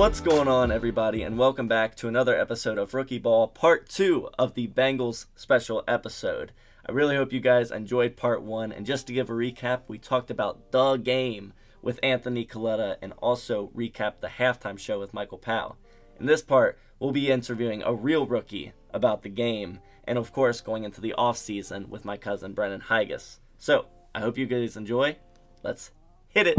What's going on, everybody, and welcome back to another episode of Rookie Ball, part two of the Bengals special episode. I really hope you guys enjoyed part one, and just to give a recap, we talked about the game with Anthony Coletta and also recap the halftime show with Michael Powell. In this part, we'll be interviewing a real rookie about the game, and of course, going into the off season with my cousin Brennan Haigis. So, I hope you guys enjoy. Let's hit it.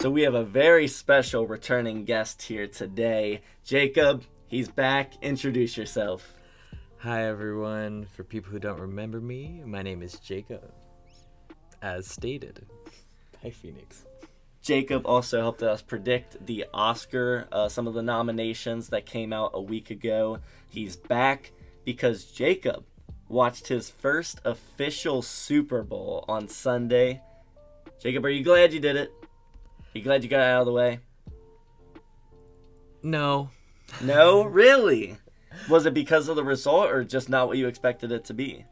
So we have a very special returning guest here today. Jacob, he's back. Introduce yourself. Hi, everyone. For people who don't remember me, my name is Jacob, as stated Hi, Phoenix. Jacob also helped us predict the Oscar, uh, some of the nominations that came out a week ago. He's back because Jacob watched his first official Super Bowl on Sunday. Jacob, are you glad you did it? You glad you got out of the way? No. No, really? Was it because of the result or just not what you expected it to be?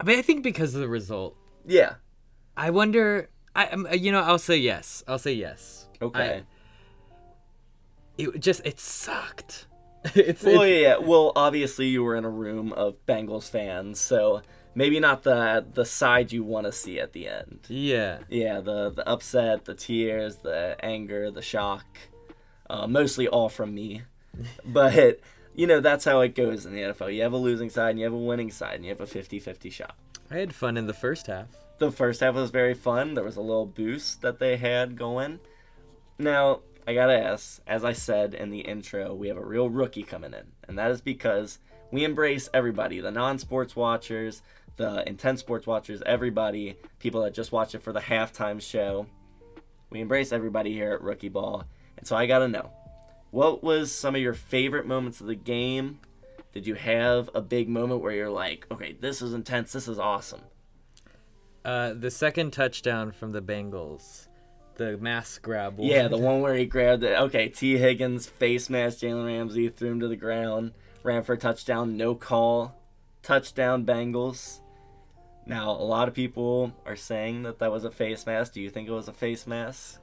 I mean, I think because of the result. Yeah. I wonder. I, um, you know, I'll say yes. I'll say yes. Okay. I- it just it sucked. it's, well, it's- yeah. Well, obviously you were in a room of Bengals fans, so maybe not the the side you want to see at the end. yeah. Yeah, the the upset, the tears, the anger, the shock, uh, mostly all from me. but you know that's how it goes in the NFL. You have a losing side and you have a winning side, and you have a 50-50 shot. I had fun in the first half. The first half was very fun. There was a little boost that they had going. Now, I gotta ask, as I said in the intro, we have a real rookie coming in, and that is because we embrace everybody the non sports watchers, the intense sports watchers, everybody, people that just watch it for the halftime show. We embrace everybody here at Rookie Ball. And so I gotta know what was some of your favorite moments of the game? Did you have a big moment where you're like, okay, this is intense, this is awesome? Uh, the second touchdown from the Bengals, the mask grab. one. Yeah, the one where he grabbed it. Okay, T. Higgins face mask Jalen Ramsey, threw him to the ground, ran for a touchdown, no call, touchdown Bengals. Now, a lot of people are saying that that was a face mask. Do you think it was a face mask?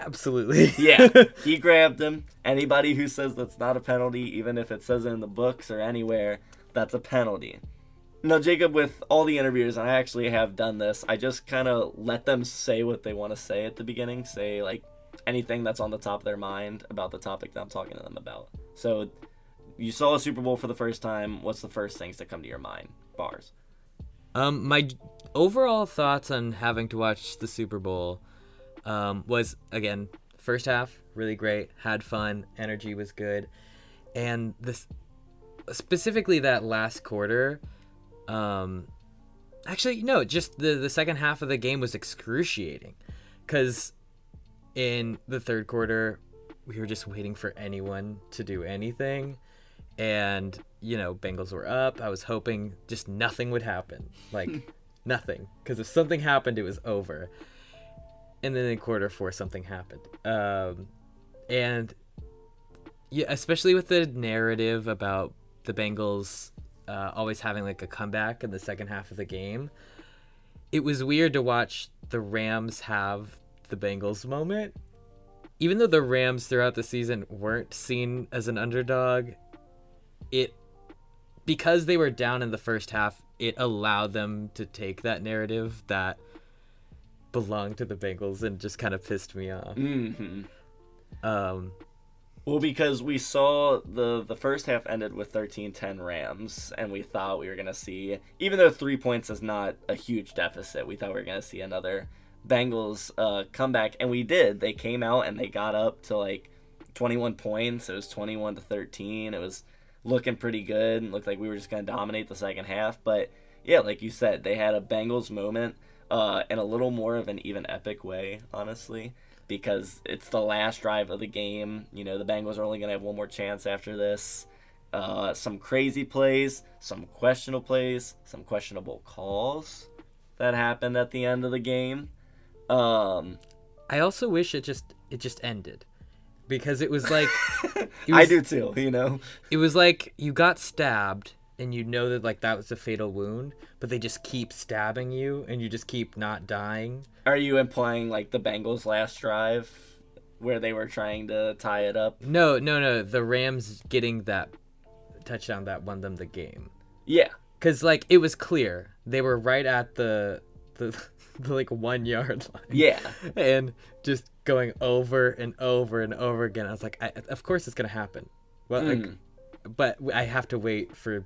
absolutely. Yeah, he grabbed him. Anybody who says that's not a penalty, even if it says it in the books or anywhere, that's a penalty. Now, Jacob, with all the interviews, and I actually have done this, I just kind of let them say what they want to say at the beginning. Say, like, anything that's on the top of their mind about the topic that I'm talking to them about. So, you saw a Super Bowl for the first time. What's the first things that come to your mind? Bars. Um, my overall thoughts on having to watch the Super Bowl um, was again first half really great, had fun, energy was good, and this specifically that last quarter. Um, actually, no, just the the second half of the game was excruciating, because in the third quarter we were just waiting for anyone to do anything and you know bengals were up i was hoping just nothing would happen. Like nothing. Because if something happened it was over. And then in quarter four something happened. Um, and yeah especially with the narrative about the bengals uh, always having like a comeback in the second half of the game it was weird to watch the rams have the bengals moment. Even though the rams throughout the season weren't seen as an underdog it because they were down in the first half, it allowed them to take that narrative that belonged to the Bengals and just kind of pissed me off. Mm-hmm. Um, Well, because we saw the the first half ended with 13-10 Rams, and we thought we were gonna see, even though three points is not a huge deficit, we thought we were gonna see another Bengals uh, comeback, and we did. They came out and they got up to like 21 points. It was 21 to 13. It was looking pretty good. It looked like we were just gonna dominate the second half, but yeah, like you said, they had a Bengals moment uh, in a little more of an even epic way, honestly because it's the last drive of the game. You know, the Bengals are only going to have one more chance after this. Uh, some crazy plays, some questionable plays, some questionable calls that happened at the end of the game. Um, I also wish it just it just ended. Because it was like it I do too. You know. it was like you got stabbed and you know that like that was a fatal wound, but they just keep stabbing you and you just keep not dying. Are you implying like the Bengals' last drive, where they were trying to tie it up? No, no, no. The Rams getting that touchdown that won them the game. Yeah. Cause like it was clear they were right at the the, the like one yard line. Yeah. and just going over and over and over again. I was like, I, of course it's gonna happen. Well, like, Mm. but I have to wait for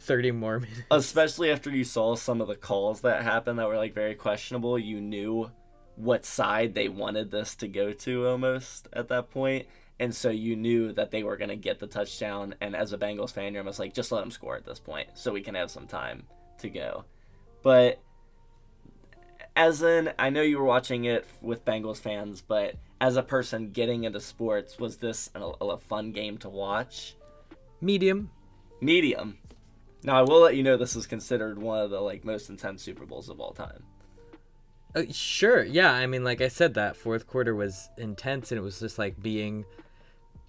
thirty more minutes. Especially after you saw some of the calls that happened that were like very questionable, you knew what side they wanted this to go to almost at that point. And so you knew that they were going to get the touchdown. And as a Bengals fan, you're almost like, just let them score at this point so we can have some time to go. But as in, I know you were watching it with Bengals fans, but as a person getting into sports, was this a, a fun game to watch? Medium. medium. Now I will let you know this is considered one of the like most intense Super Bowls of all time. Uh, sure. Yeah. I mean, like I said, that fourth quarter was intense, and it was just like being.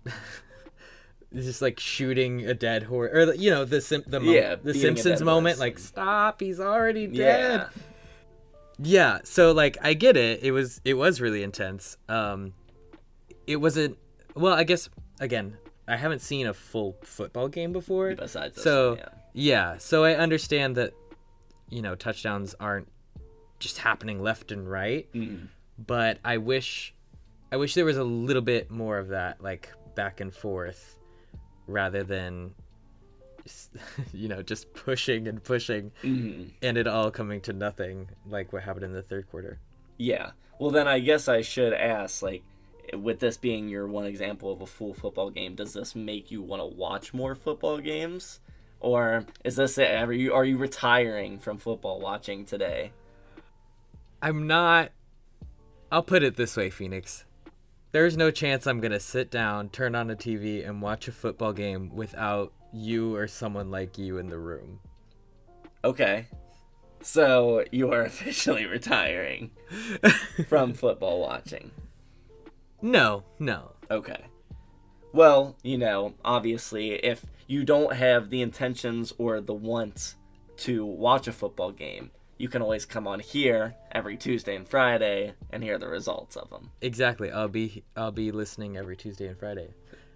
just like shooting a dead horse, or you know the Sim- the, mo- Yeah, the Simpsons moment, horse like stop, he's already dead. Yeah, so like I get it. It was it was really intense. Um it wasn't well, I guess again, I haven't seen a full football game before. Besides this so yeah. yeah, so I understand that you know, touchdowns aren't just happening left and right, Mm. but I wish I wish there was a little bit more of that like back and forth rather than you know, just pushing and pushing Mhm. and it all coming to nothing like what happened in the third quarter. Yeah. Well, then I guess I should ask, like, with this being your one example of a full football game, does this make you want to watch more football games, or is this it? Are you are you retiring from football watching today? I'm not I'll put it this way, Phoenix. There's no chance I'm going to sit down, turn on a TV and watch a football game without you or someone like you in the room. Okay. So you are officially retiring from football watching. No, no. Okay. Well, you know, obviously, if you don't have the intentions or the want to watch a football game, you can always come on here every Tuesday and Friday and hear the results of them Exactly. I'll be I'll be listening every Tuesday and Friday.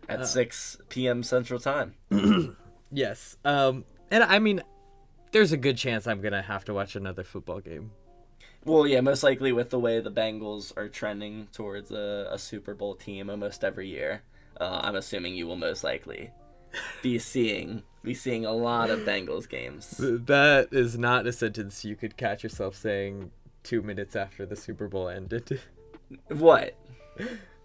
At 6 p.m. Central Time. Yes. Um and I mean there's a good chance I'm going to have to watch another football game. Well, yeah, most likely with the way the Bengals are trending towards a, a Super Bowl team almost every year, uh, I'm assuming you will most likely be seeing be seeing a lot of Bengals games. That is not a sentence you could catch yourself saying 2 minutes after the Super Bowl ended. What?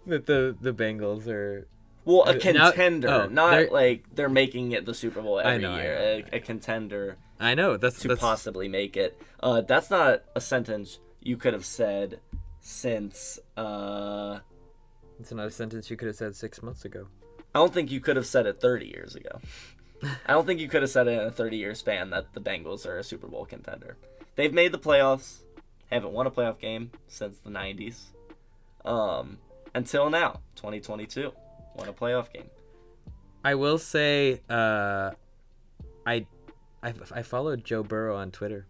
that the the Bengals are Well, a contender, oh, not they're- like they're making it the Super Bowl every know, I year. know, a, a contender I know that's to that's possibly make it. Uh, that's not a sentence you could have said since. Uh, it's not a sentence you could have said 6 months ago. I don't think you could have said it 30 years ago. I don't think you could have said it in a 30 year span that the Bengals are a Super Bowl contender. They've made the playoffs, haven't won a playoff game since the 90s. Um, until now, 2022, won a playoff game. I will say uh I I, I followed Joe Burrow on Twitter.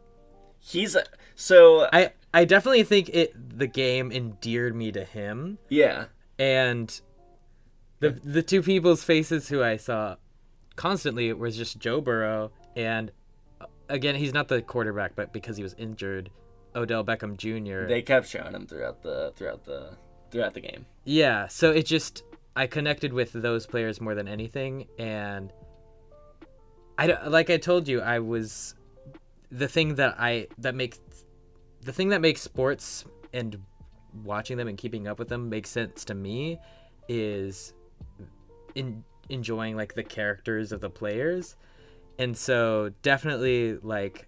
He's a, so I I definitely think it the game endeared me to him yeah. and the the two people's faces who I saw constantly was just Joe Burrow and uh, again he's not the quarterback but because he was injured Odell Beckham Jr. They kept showing him throughout the throughout the throughout the game. Yeah, so it just I connected with those players more than anything, and I like I told you I was the thing that I that makes the thing that makes sports and watching them and keeping up with them makes sense to me is in enjoying like the characters of the players, and so definitely like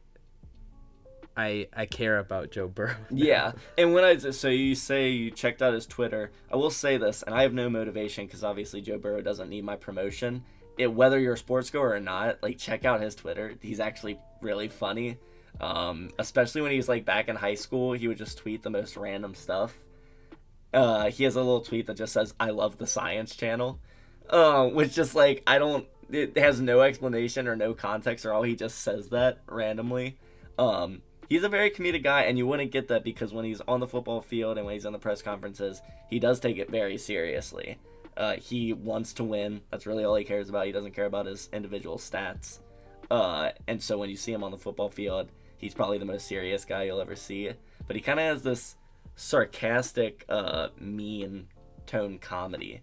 I I care about Joe Burrow. Yeah, and when I so you say you checked out his Twitter, I will say this, and I have no motivation because obviously Joe Burrow doesn't need my promotion. It whether you're a sports goer or not, like check out his Twitter. He's actually really funny, um, especially when he's like back in high school. He would just tweet the most random stuff, uh, he has a little tweet that just says "I love the Science Channel," uh, which just like I don't. It has no explanation or no context or all. He just says that randomly. Um, he's a very comedic guy, and you wouldn't get that because when he's on the football field and when he's on the press conferences, he does take it very seriously. Uh, he wants to win. That's really all he cares about. He doesn't care about his individual stats. Uh, and so when you see him on the football field, he's probably the most serious guy you'll ever see. But he kind of has this sarcastic, uh, mean tone comedy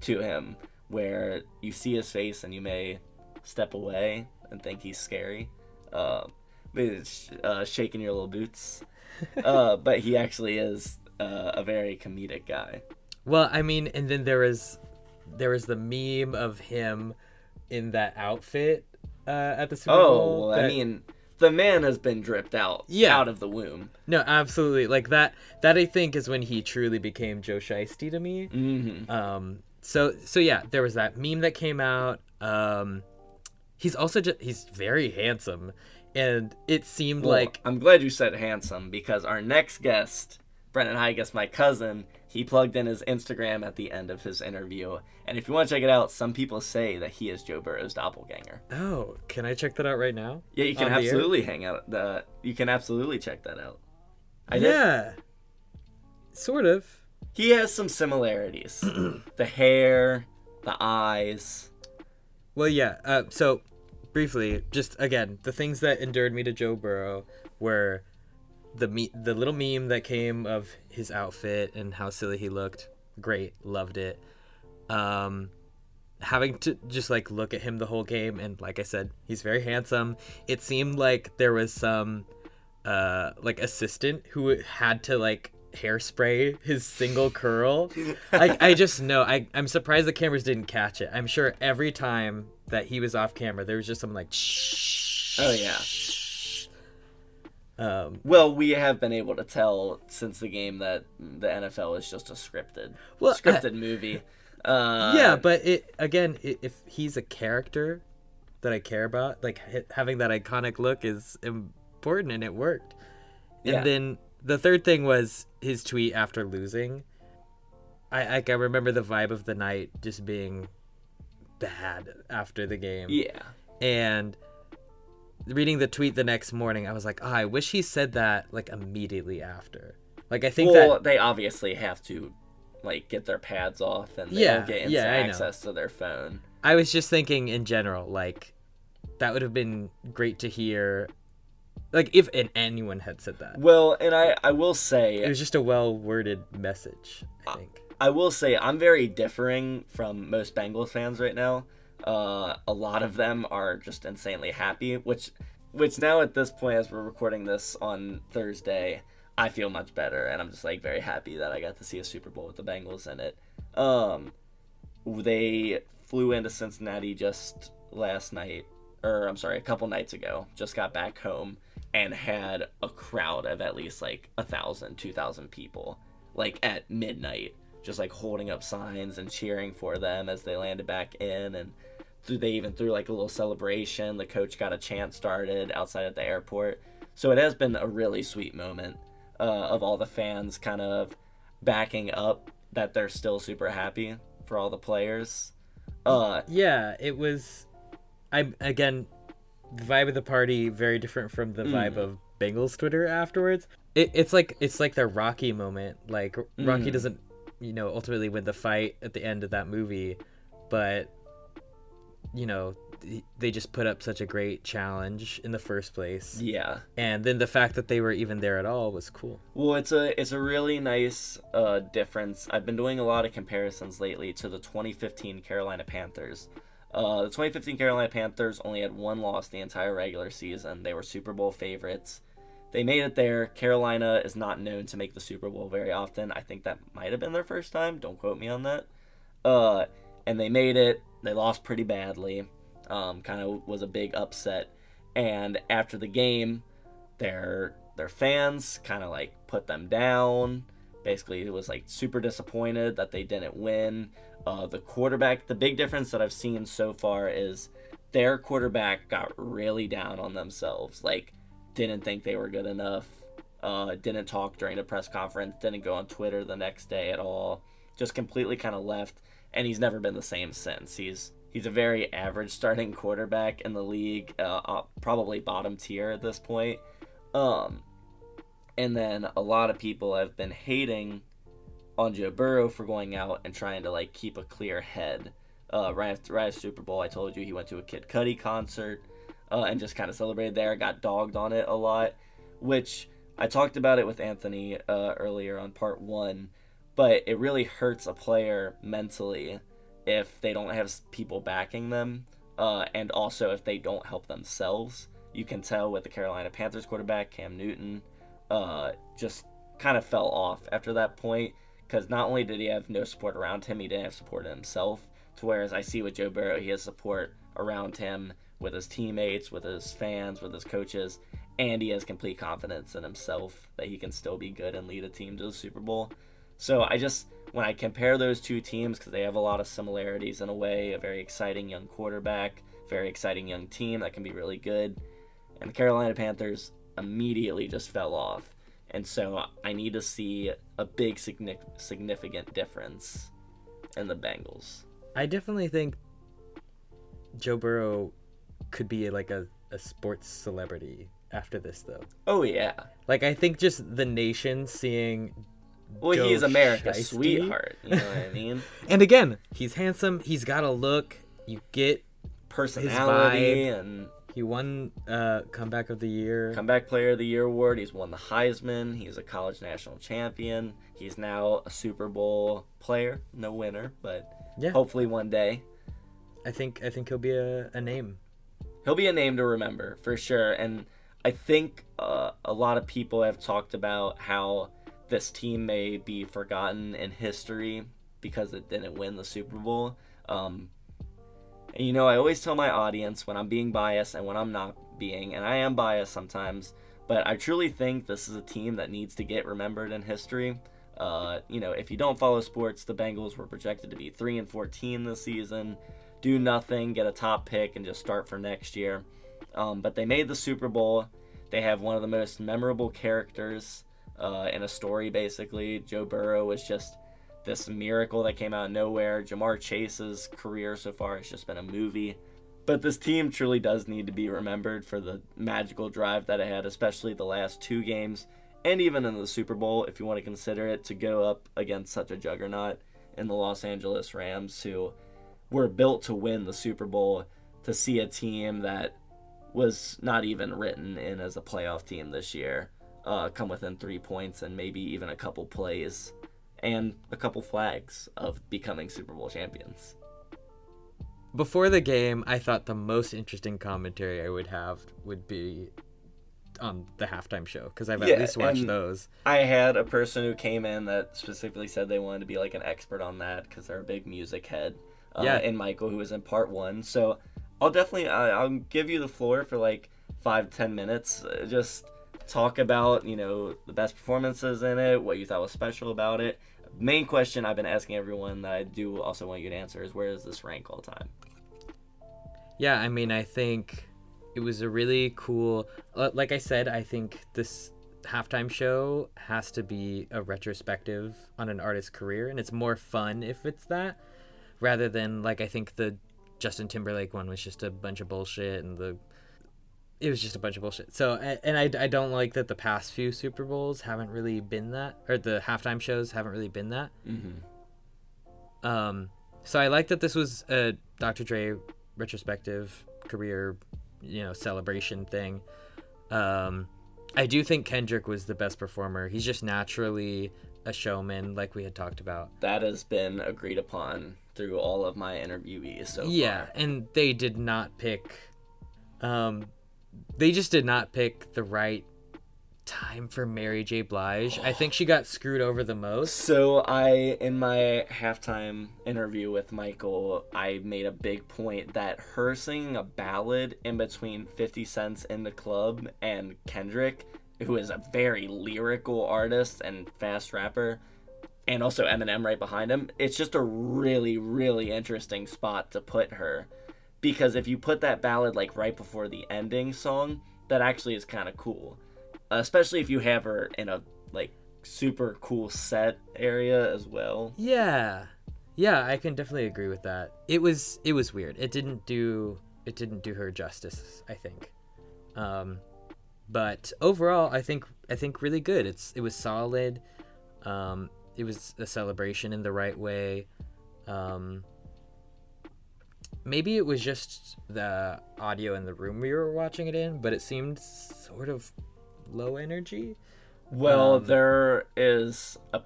to him where you see his face and you may step away and think he's scary. Uh, uh, shaking your little boots. Uh, but he actually is uh, a very comedic guy. Well, I mean, and then there is there is the meme of him in that outfit uh, at the Super Oh, Bowl. well, I mean, the man has been dripped out, Yeah. out of the womb. no, absolutely. Like that. That I think is when he truly became Joe Shiesty to me. hmm Um, so so yeah, there was that meme that came out. Um, he's also just he's very handsome, and it seemed Well, like I'm glad you said handsome because our next guest, Brennan Haigis, my cousin, he plugged in his Instagram at the end of his interview. And if you want to check it out, some people say that he is Joe Burrow's doppelganger. oh, can I check that out right now? Yeah, you can On absolutely hang out. The you can absolutely check that out. I did. yeah, sort of. He has some similarities. the hair, the eyes. Well, yeah. Uh, so, briefly, just again, the things that endured me to Joe Burrow were the me- the little meme that came of his outfit and how silly he looked. Great, loved it. Um, having to just like look at him the whole game, and like I said, he's very handsome. It seemed like there was some uh like assistant who had to like hairspray his single curl I, I just know I, i'm surprised the cameras didn't catch it i'm sure every time that he was off camera there was just something like shh Oh, yeah. um Well, we have been able to tell since the game that the NFL is just a scripted, Well, scripted movie. Uh, yeah but it again i if he's a character that i care about like having that iconic look is important and it worked and Yeah. then the third thing was his tweet after losing i like i remember the vibe of the night just being bad after the game. Yeah. and reading the tweet the next morning i was like oh, i wish he said that like immediately after. Like i think well, that they obviously have to like get their pads off and they Yeah, don't get yeah, access to their phone. i was just thinking in general like that would have been great to hear like if and anyone had said that. Well, and I I will say it was just a well worded message i uh, think I will say I'm very differing from most Bengals fans right now. Uh, a lot of them are just insanely happy, which which now at this point as we're recording this on Thursday, I feel much better and I'm just like very happy that I got to see a Super Bowl with the Bengals in it. Um they flew into Cincinnati just last night or I'm sorry, a couple nights ago. Just got back home and had a crowd of at least like a thousand, two thousand people, like at midnight, just like holding up signs and cheering for them as they landed back in. And th- they even threw like a little celebration. The coach got a chant started outside at the airport. So it has been a really sweet moment uh, of all the fans kind of backing up that they're still super happy for all the players. Uh, yeah it was i again the vibe of the party very different from the vibe Mm. of bengals twitter afterwards it, it's like it's like their rocky moment like rocky Mm. doesn't you know ultimately win the fight at the end of that movie but you know they just put up such a great challenge in the first place yeah. and then the fact that they were even there at all was cool Well, it's a it's a really nice uh, difference. I've been doing a lot of comparisons lately to the 2015 Carolina Panthers. Uh, the 2015 Carolina Panthers only had one loss the entire regular season. They were Super Bowl favorites. They made it there. Carolina is not known to make the Super Bowl very often. I think that might have been their first time. Don't quote me on that. Uh, and they made it. They lost pretty badly. Um, kind of was a big upset. And after the game, their their fans kind of like put them down. Basically, it was like super disappointed that they didn't win. Uh, the quarterback, the big difference that I've seen so far is their quarterback got really down on themselves. Like, didn't think they were good enough. Uh, didn't talk during the press conference, didn't go on Twitter the next day at all. Just completely kind of left, and he's never been the same since. He's he's a very average starting quarterback in the league, uh, uh, probably bottom tier at this point. Um, and then a lot of people have been hating on Joe Burrow for going out and trying to like keep a clear head. Uh, right after, right after Super Bowl, I told you he went to a Kid Cudi concert uh, and just kind of celebrated there. Got dogged on it a lot, which I talked about it with Anthony uh, earlier on part one. But it really hurts a player mentally if they don't have people backing them, uh, and also if they don't help themselves. You can tell with the Carolina Panthers quarterback Cam Newton, uh, just kind of fell off after that point because not only did he have no support around him, he didn't have support in himself. To whereas I see with Joe Burrow, he has support around him with his teammates, with his fans, with his coaches, and he has complete confidence in himself that he can still be good and lead a team to the Super Bowl. So I just when I compare those two teams because they have a lot of similarities in a way, a very exciting young quarterback, very exciting young team that can be really good, and the Carolina Panthers immediately just fell off. And so I need to see a big significant difference in the Bengals. I definitely think Joe Burrow could be like a, a sports celebrity after this though. Oh yeah. Like I think just the nation seeing Well, Joe he's America's Shiesty. sweetheart, you know what I mean? and again, he's handsome, he's got a look, you get personality and he won uh, comeback of the year, comeback player of the year award. He's won the Heisman. He's a college national champion. He's now a Super Bowl player, no winner, but yeah. hopefully one day. I think I think he'll be a, a name. He'll be a name to remember for sure, and I think uh, a lot of people have talked about how this team may be forgotten in history because it didn't win the Super Bowl. Um, and you know, I always tell my audience when I'm being biased and when I'm not being, and I am biased sometimes, but I truly think this is a team that needs to get remembered in history. Uh, you know, if you don't follow sports, the Bengals were projected to be 3 and 14 this season, do nothing, get a top pick, and just start for next year. Um, but they made the Super Bowl. They have one of the most memorable characters uh, in a story, basically. Joe Burrow was just this miracle that came out of nowhere. Ja'Marr Chase's career so far has just been a movie. But this team truly does need to be remembered for the magical drive that it had, especially the last two games, and even in the Super Bowl, if you want to consider it, to go up against such a juggernaut in the Los Angeles Rams, who were built to win the Super Bowl, to see a team that was not even written in as a playoff team this year uh, come within three points and maybe even a couple plays and a couple flags of becoming Super Bowl champions. Before the game, I thought the most interesting commentary I would have would be on the halftime show because I've yeah, at least watched those. I had a person who came in that specifically said they wanted to be like an expert on that because they're a big music head. Uh, yeah, and Michael, who was in part one. So I'll definitely I'll give you the floor for like five ten minutes. Uh, just talk about you know the best performances in it, what you thought was special about it. Main question I've been asking everyone that I do also want you to answer is where does this rank all time? Yeah, I mean, I think it was a really cool. Uh, like I said, I think this halftime show has to be a retrospective on an artist's career, and it's more fun if it's that, rather than like I think the Justin Timberlake one was just a bunch of bullshit, and the it was just a bunch of bullshit. So, and I, I don't like that the past few Super Bowls haven't really been that, or the halftime shows haven't really been that. Mm-hmm. Um, so I like that this was a Dr. Dre retrospective career, you know, celebration thing. Um, I do think Kendrick was the best performer. He's just naturally a showman, like we had talked about. That has been agreed upon through all of my interviewees so yeah, far. and they did not pick um, they just did not pick the right time for Mary J. Blige. I think she got screwed over the most. So I in my halftime interview with Michael, I made a big point that her singing a ballad in between 50 Cent's in the club and Kendrick, who is a very lyrical artist and fast rapper, and also Eminem right behind him. It's just a really really interesting spot to put her because if you put that ballad like right before the ending song, that actually is kind of cool. especially if you have her in a like super cool set area as well. Yeah. Yeah, I can definitely agree with that. It was it was weird. It didn't do it didn't do her justice, I think. Um but overall, I think I think really good. It's it was solid. Um it was a celebration in the right way. Um maybe it was just the audio in the room we were watching it in, but it seemed sort of low energy. Well, Um, there is a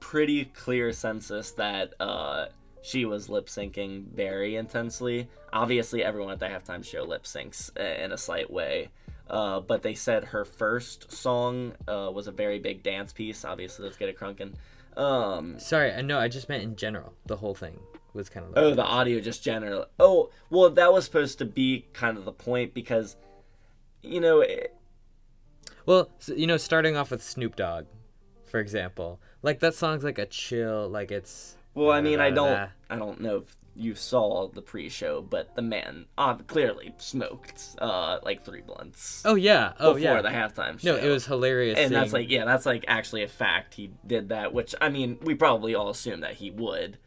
pretty clear census that uh, she was lip syncing very intensely. Obviously, everyone at the halftime show lip syncs in a slight way. Uh, but they said her first song uh, was a very big dance piece. Obviously, let's get it crunking. Um, Sorry, I know I just meant in general. The whole thing was kind of oh, the audio just general. Oh, well, that was supposed to be kind of the point because, you know, it, Well, s you know, starting off with Snoop Dogg, for example, like that song's like a chill, like it's. Well, I mean, I don't, I don't know if you saw the pre-show, but the man uh, clearly smoked uh, like three blunts Oh yeah, oh before yeah. the halftime show. no, it was hilarious. and that's like, yeah, that's like actually a fact. He did that, which I mean, we probably all assumed that he would.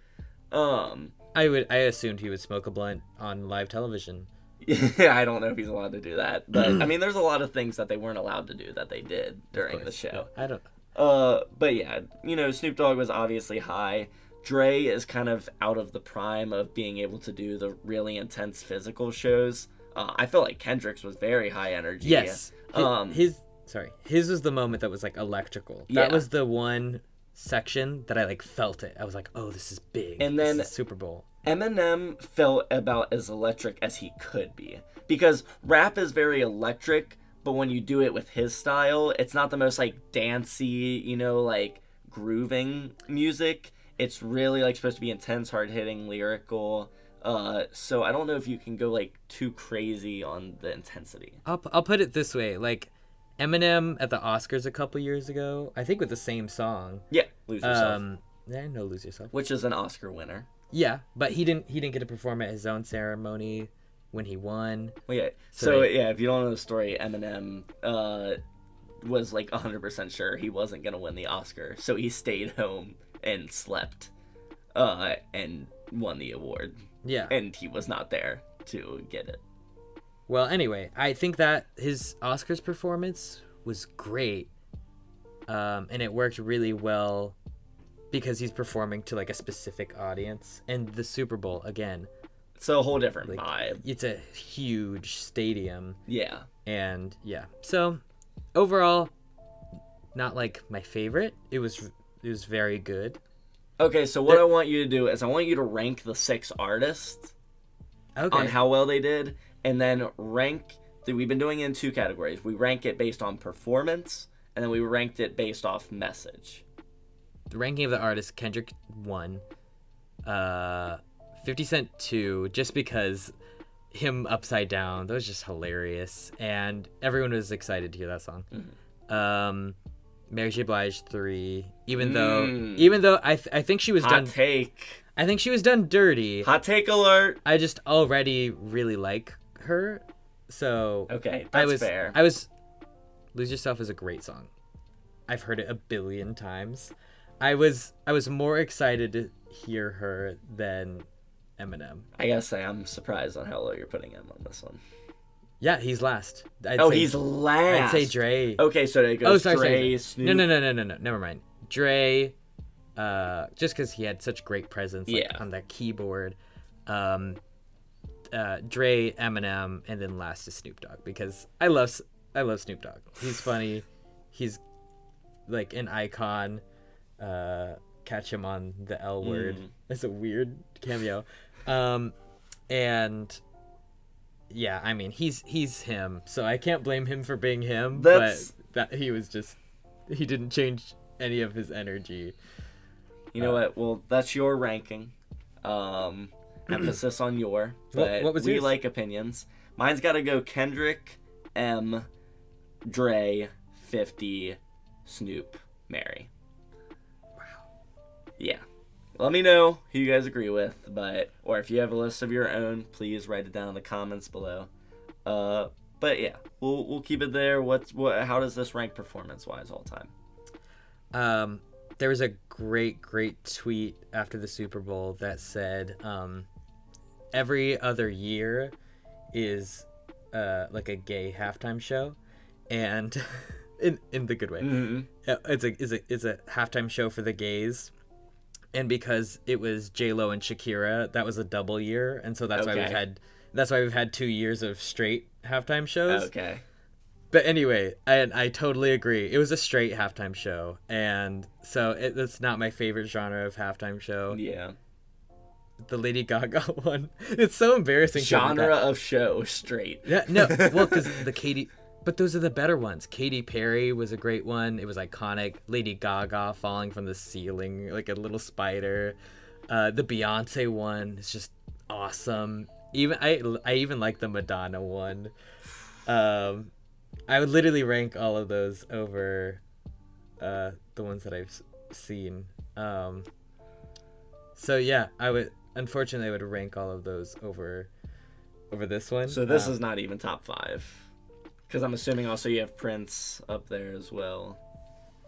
Um, I would, I assumed he would smoke a blunt on live television. Yeah, I don't know if he's allowed to do that, but I mean, there's a lot of things that they weren't allowed to do that they did during the show. I don't. Uh, but yeah, you know, Snoop Dogg was obviously high. Dre is kind of out of the prime of being able to do the really intense physical shows. Uh, I felt like Kendrick's was very high energy. Yes. Um, his sorry, his was the moment that was like electrical. That Yeah. was the one section that I like felt it. I was like, oh, this is big. And This then- Super Bowl. Eminem felt about as electric as he could be because rap is very electric, but when you do it with his style, it's not the most like dancey, you know, like grooving music. It's really like supposed to be intense, hard hitting, lyrical. Uh, so I don't know if you can go like too crazy on the intensity. I'll I'll put it this way, like Eminem at the Oscars a couple years ago, I think with the same song. Yeah, lose yourself, Um, yeah, no, lose yourself. which is an Oscar winner. Yeah, but he didn't he didn't get to perform at his own ceremony when he won. Well, yeah. So So, yeah, if you don't know the story, Eminem uh, was like 100% sure he wasn't gonna win the Oscar, so he stayed home and slept, uh, and won the award, Yeah. and he was not there to get it. Well, anyway, I think that his Oscars performance was great. Um, and it worked really well because he's performing to like a specific audience. And the Super Bowl, again, It's a whole different Like- vibe. it's a huge stadium. Yeah. And yeah. So overall, not like my favorite. It was it was very good. Okay, so what I want you to do is I want you to rank the six artists Okay. on how well they did, and then rank. We've been doing it in two categories. We rank it based on performance, and then we ranked it based off message. the ranking of the artist kendrick one uh 50 cent two just because him upside down that was just hilarious and everyone was excited to hear that song um mary j blige three even though Mm. even though i th- i think she was done. Hot done take. i think she was done dirty Hot take alert. i just already really like her so Okay, that's I was fair. I was Lose Yourself is a great song. I've heard it a billion times. I was I was more excited to hear her than Eminem. I gotta say, I'm surprised on how low you're putting him on this one. Yeah, he's last. I'd oh, say, he's last. I'd say Dre. Okay, so it goes oh, sorry, Dre, sorry. Snoop. No, no, no, no, no, no. Never mind. Dre, uh, just because he had such great presence like, Yeah. on that keyboard. Um, uh, Dre, Eminem, and then last is Snoop Dogg because I love I love Snoop Dogg. He's funny. He's like an icon. Uh, catch him on the L word. Mm. It's a weird cameo. Um, and yeah, I mean he's he's him, so I can't blame him for being him. That's- But that he was just he didn't change any of his energy. You know what? Well, that's your ranking. Um, emphasis on your. What- But what was we yours? like opinions. Mine's got to go Kendrick, M, Dre, 50, Snoop, Mary. Wow. Yeah. Let me know who you guys agree with, but or if you have a list of your own, please write it down in the comments below. Uh, but yeah, we'll we'll keep it there. What's what? How does this rank performance wise all time? Um, there was a great, great tweet after the Super Bowl that said, um, every other year is uh, like a gay halftime show, and in in the good way, Mm-hmm. Uh, it's a is a it's a halftime show for the gays. And because it was J Lo and Shakira, that was a double year, and so that's why we've had that's why we've had two years of straight halftime shows. Okay. But anyway, I I totally agree. It was a straight halftime show, and so it, it's not my favorite genre of halftime show. Yeah. The Lady Gaga one, it's so embarrassing. Genre of show straight. Yeah, no, well, because the Katy, but those are the better ones. Katy Perry was a great one. It was iconic. Lady Gaga falling from the ceiling like a little spider. Uh, the Beyonce one is just awesome. Even I, I even like the Madonna one. Um, I would literally rank all of those over uh, the ones that I've seen. Um, so yeah, I would. Unfortunately, I would rank all of those over over this one. So this Um, is not even top five. Because I'm assuming also you have Prince up there as well.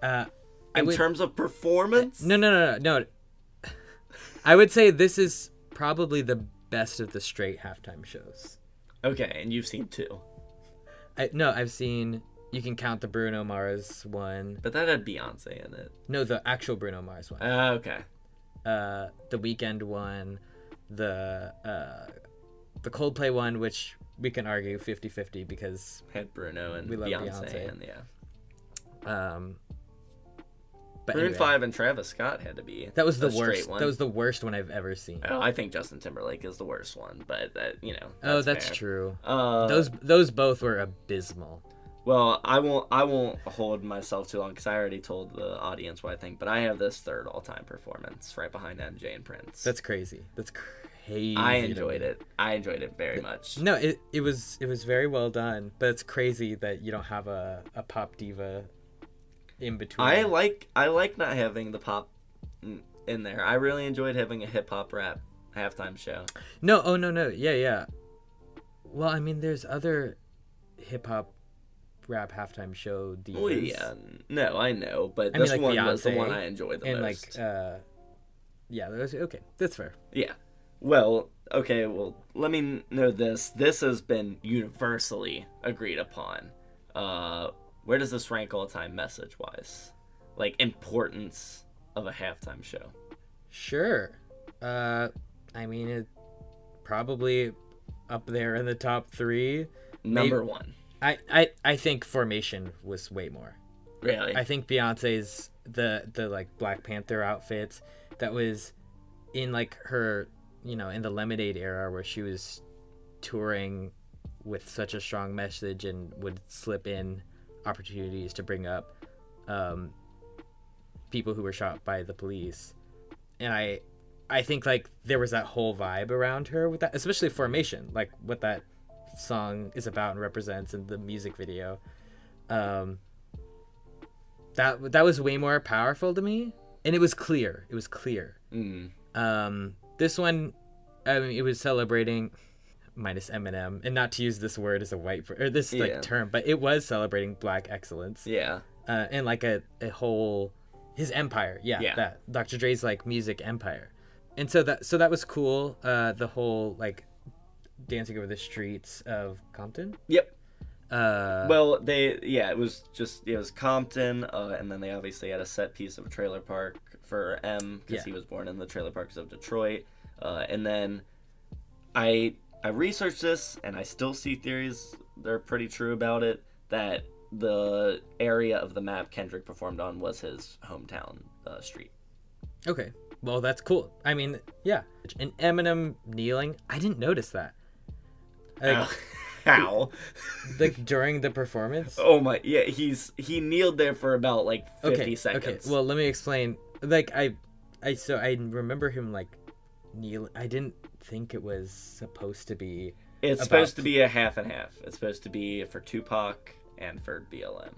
Uh, In would, terms of performance, no, no, no, no, no. I would say this is probably the best of the straight halftime shows. okay, and you've seen two, I no, I've seen. You can count the Bruno Mars one. but that had Beyonce in it. No, the actual Bruno Mars one. Uh, okay, Uh, the Weeknd one, the uh, the Coldplay one, which we can argue 50-50 because had Bruno and We love Beyonce, Beyonce. and yeah, um. But Maroon anyway, Five and Travis Scott had to be. That was the worst. One. That was the worst one I've ever seen. Oh, I think Justin Timberlake is the worst one, but that you know. oh, that's fair. true. Uh, Those those both were abysmal. Well, I won't. I won't hold myself too long because I already told the audience what I think. But I have this third all-time performance right behind MJ and Prince. That's crazy. That's crazy. I enjoyed it. I enjoyed it very much. No, it, it was it was very well done, but it's crazy that you don't have a, a pop diva in between. I like. I like not having the pop in- there. I really enjoyed having a hip hop rap halftime show. no, oh no, no, yeah, yeah. Well, I mean, there's other hip hop rap halftime show divas. Well, yeah, no, I know, but I mean, this like one was the one I enjoyed the and most. like uh, yeah, there's okay, that's fair. Yeah. Well, okay, well, let me know this. This has been universally agreed upon. Uh, where does this rank all time message wise? Like, importance of a halftime show. Sure. Uh, I mean, it probably up there in the top three. Number one. I, I, I think Formation was way more. Really? I think Beyonce's the the like Black Panther outfit that was in like her you know in the Lemonade era where she was touring with such a strong message and would slip in opportunities to bring up um, people who were shot by the police, and I I think like there was that whole vibe around her with that, especially Formation, like what that song is about and represents in the music video. Um, that that was way more powerful to me, and it was clear. It was clear. Mm. Um, this one, I mean, it was celebrating minus Eminem, and not to use this word as a white or this Yeah. like term, but it was celebrating black excellence Yeah. uh, and like a, a whole his empire. Yeah, Yeah. that Dr. Dre's like music empire, and so that so that was cool. Uh, the whole like dancing over the streets of Compton. Yep. Uh, Well, they yeah, it was just it was Compton, uh, and then they obviously had a set piece of a trailer park for M because Yeah. he was born in the trailer parks of Detroit, uh, and then I I researched this and I still see theories that are pretty true about it that the area of the map Kendrick performed on was his hometown uh, street. okay, well that's cool. I mean, yeah, and Eminem kneeling. I didn't notice that. Like, How? like during the performance. oh my! Yeah, he's he kneeled there for about like fifty okay, seconds. okay. Well, let me explain. Like I, I so I remember him like kneel. I didn't think it was supposed to be. It's about- supposed to be a half and half. It's supposed to be for Tupac and for BLM.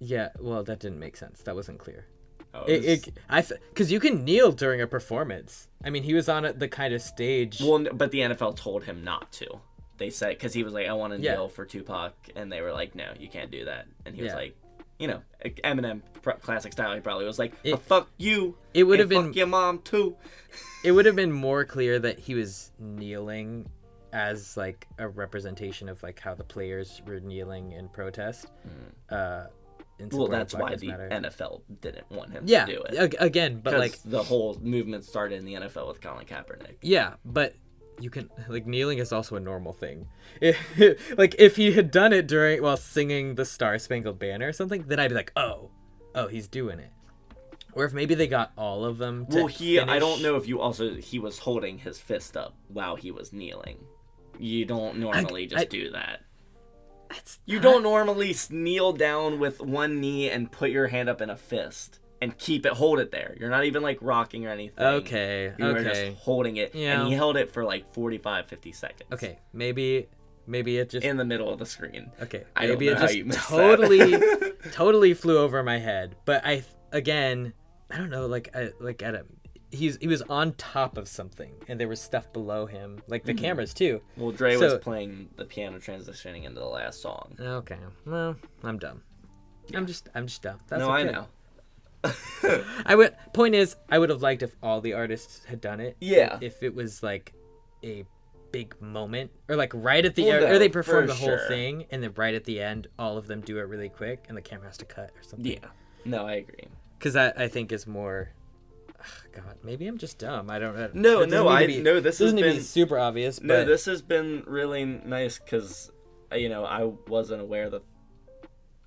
Yeah, well, that didn't make sense. That wasn't clear. Oh, It, it's- it I because you can kneel during a performance. I mean, he was on a, the kind of stage. well, but the NFL told him not to. they said because he was like, I want to Yeah. kneel for Tupac, and they were like, no, you can't do that, and he was like, you know, Eminem pr- classic style. He probably was like, It- fuck you. It would have been fuck your mom too. it would have been more clear that he was kneeling as like a representation of like how the players were kneeling in protest. Uh, in Mm. Well, that's why the Matter. NFL didn't want him yeah to do it. ag- again, But like the whole movement started in the NFL with Colin Kaepernick. yeah, but you can like kneeling is also a normal thing. like if he had done it during while singing the Star Spangled Banner or something, then I'd be like, oh, oh, he's doing it. Or if maybe they got all of them. To Well, he I don't know if you also he was holding his fist up while he was kneeling. You don't normally just I- do that. You not- don't normally kneel down with one knee and put your hand up in a fist and keep it hold it there. You're not even like rocking or anything. Okay, You were okay. just holding it Yeah. and he held it for like 45 50 seconds. Okay, maybe maybe it just In the middle of the screen. okay. I maybe it just totally totally flew over my head. But I again, I don't know, like I like at a he's he was on top of something and there was stuff below him, like the Mhm. cameras too. Well, Dre So- was playing the piano transitioning into the last song. Okay, well, I'm dumb. I'm just I'm just dumb. That's no, I know. I would. Point is, I would have liked if all the artists had done it. Yeah. If it was like a big moment, or like right at the Well, end, no, or they perform for the whole thing, and then right at the end, all of them do it really quick, and the camera has to cut or something. Yeah. No, I agree. Because that I think is more. Ugh, God, maybe I'm just dumb. I don't know. No, no, I be- no. This has doesn't need to be been super obvious. no. but This has been really nice because uh, you know I wasn't aware that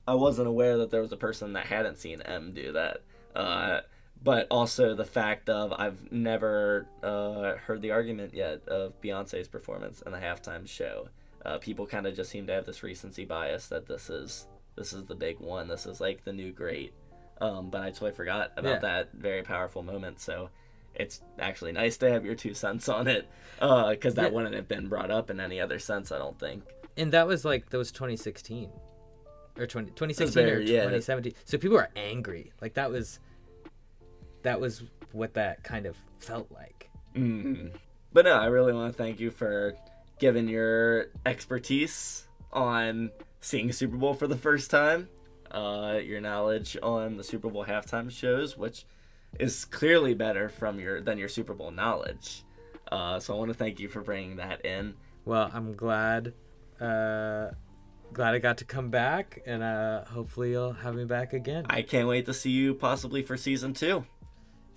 I wasn't aware that there was a person that hadn't seen M do that. Uh, but also the fact of I've never uh, heard the argument yet of Beyonce's performance in the halftime show. Uh, people kind of just seem to have this recency bias that this is this is the big one. This is like the new great. Um, but I totally forgot about Yeah. that very powerful moment. So it's actually nice to have your two cents on it because that Yeah. wouldn't have been brought up in any other sense. I don't think. and that was like that was 2016 or 20, 2016 or very- yeah. 2017 so people are angry like that was that was what that kind of felt like hmm But no, I really want to thank you for giving your expertise on seeing a Super Bowl for the first time, uh, your knowledge on the Super Bowl halftime shows, which is clearly better from your than your Super Bowl knowledge. Uh, so I want to thank you for bringing that in. well i'm glad uh glad i got to come back and uh hopefully you'll have me back again I can't wait to see you possibly for season two.